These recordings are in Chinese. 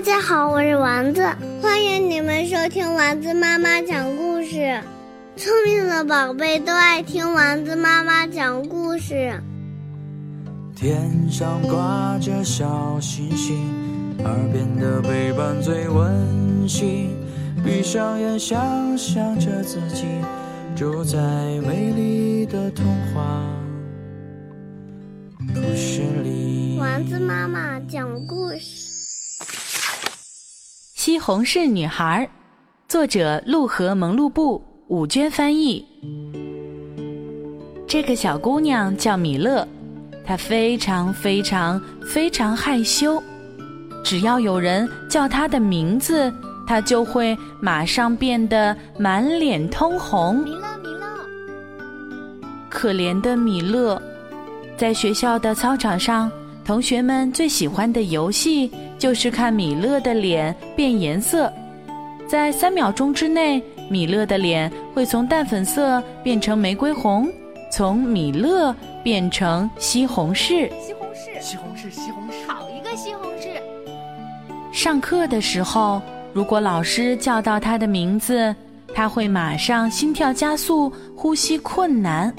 大家好，我是丸子，欢迎你们收听丸子妈妈讲故事。聪明的宝贝都爱听丸子妈妈讲故事。天上挂着小星星，耳边的陪伴最温馨。闭上眼，想象着自己住在美丽的童话故事里。丸子妈妈讲故事。西红柿女孩，作者陆河蒙路布，五娟翻译。这个小姑娘叫米勒，她非常非常非常害羞，只要有人叫她的名字，她就会马上变得满脸通红。米勒，米勒，可怜的米勒，在学校的操场上，同学们最喜欢的游戏就是看米勒的脸变颜色。在三秒钟之内，米勒的脸会从淡粉色变成玫瑰红，从米勒变成西红柿。西红柿，西红柿，西红柿，好一个西红柿！上课的时候，如果老师叫到他的名字，他会马上心跳加速，呼吸困难。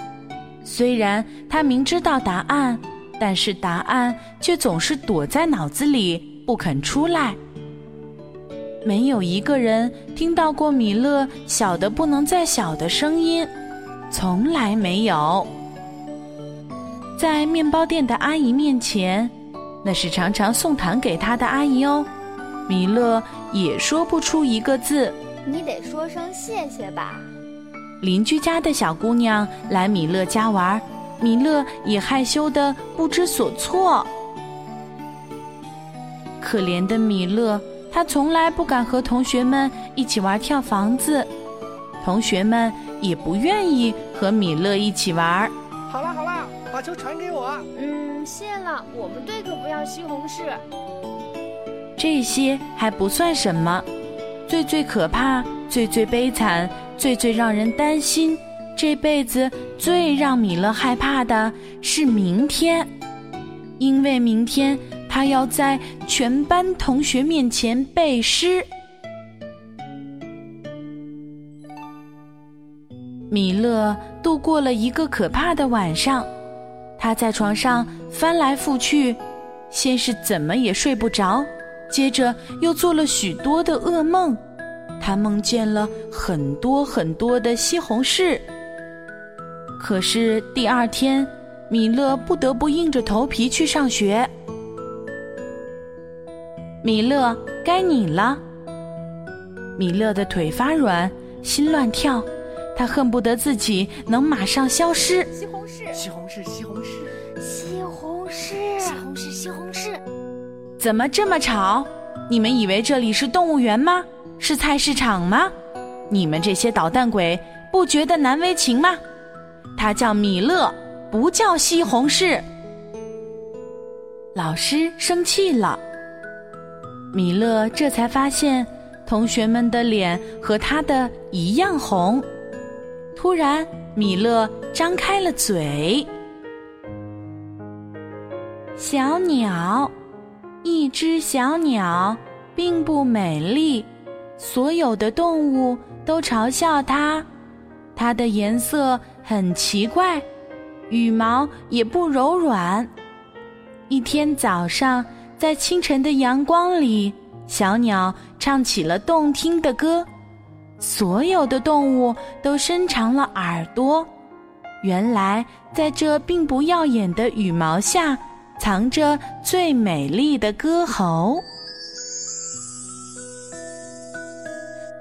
虽然他明知道答案，但是答案却总是躲在脑子里不肯出来。没有一个人听到过米勒小的不能再小的声音，从来没有。在面包店的阿姨面前，那是常常送糖给他的阿姨哦。米勒也说不出一个字。你得说声谢谢吧。邻居家的小姑娘来米勒家玩，米勒也害羞的不知所措。可怜的米勒，他从来不敢和同学们一起玩跳房子，同学们也不愿意和米勒一起玩。好啦好啦，把球传给我。嗯，谢了，我们队可不要西红柿。这些还不算什么，最最可怕、最最悲惨、最最让人担心，这辈子最让米勒害怕的是明天，因为明天他要在全班同学面前背诗。米勒度过了一个可怕的晚上，他在床上翻来覆去，先是怎么也睡不着。接着又做了许多的噩梦，他梦见了很多很多的西红柿。可是第二天，米勒不得不硬着头皮去上学。米勒，该你了。米勒的腿发软，心乱跳，他恨不得自己能马上消失。西红柿，西红柿，西红柿，西红柿，西红柿，西红柿。怎么这么吵？你们以为这里是动物园吗？是菜市场吗？你们这些捣蛋鬼不觉得难为情吗？他叫米勒，不叫西红柿。老师生气了。米勒这才发现，同学们的脸和他的一样红。突然，米勒张开了嘴。小鸟。一只小鸟并不美丽，所有的动物都嘲笑它。它的颜色很奇怪，羽毛也不柔软。一天早上，在清晨的阳光里，小鸟唱起了动听的歌。所有的动物都伸长了耳朵。原来，在这并不耀眼的羽毛下。藏着最美丽的歌喉，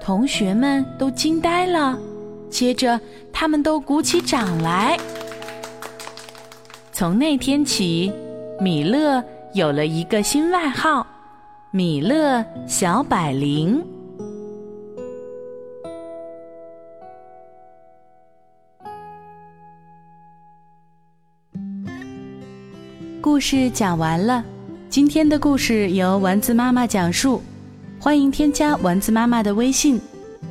同学们都惊呆了。接着，他们都鼓起掌来。从那天起，米勒有了一个新外号——米勒小百灵。故事讲完了，今天的故事由丸子妈妈讲述，欢迎添加丸子妈妈的微信：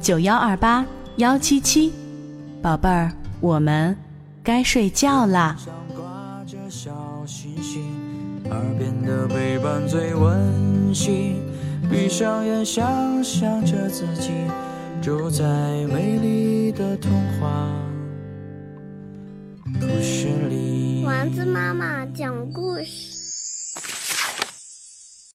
九幺二八幺七七，宝贝儿，我们该睡觉啦。上挂着小星星，耳边的陪伴最温馨。闭上眼，想象着自己住在美丽的童话故事里。丸子妈妈讲故事。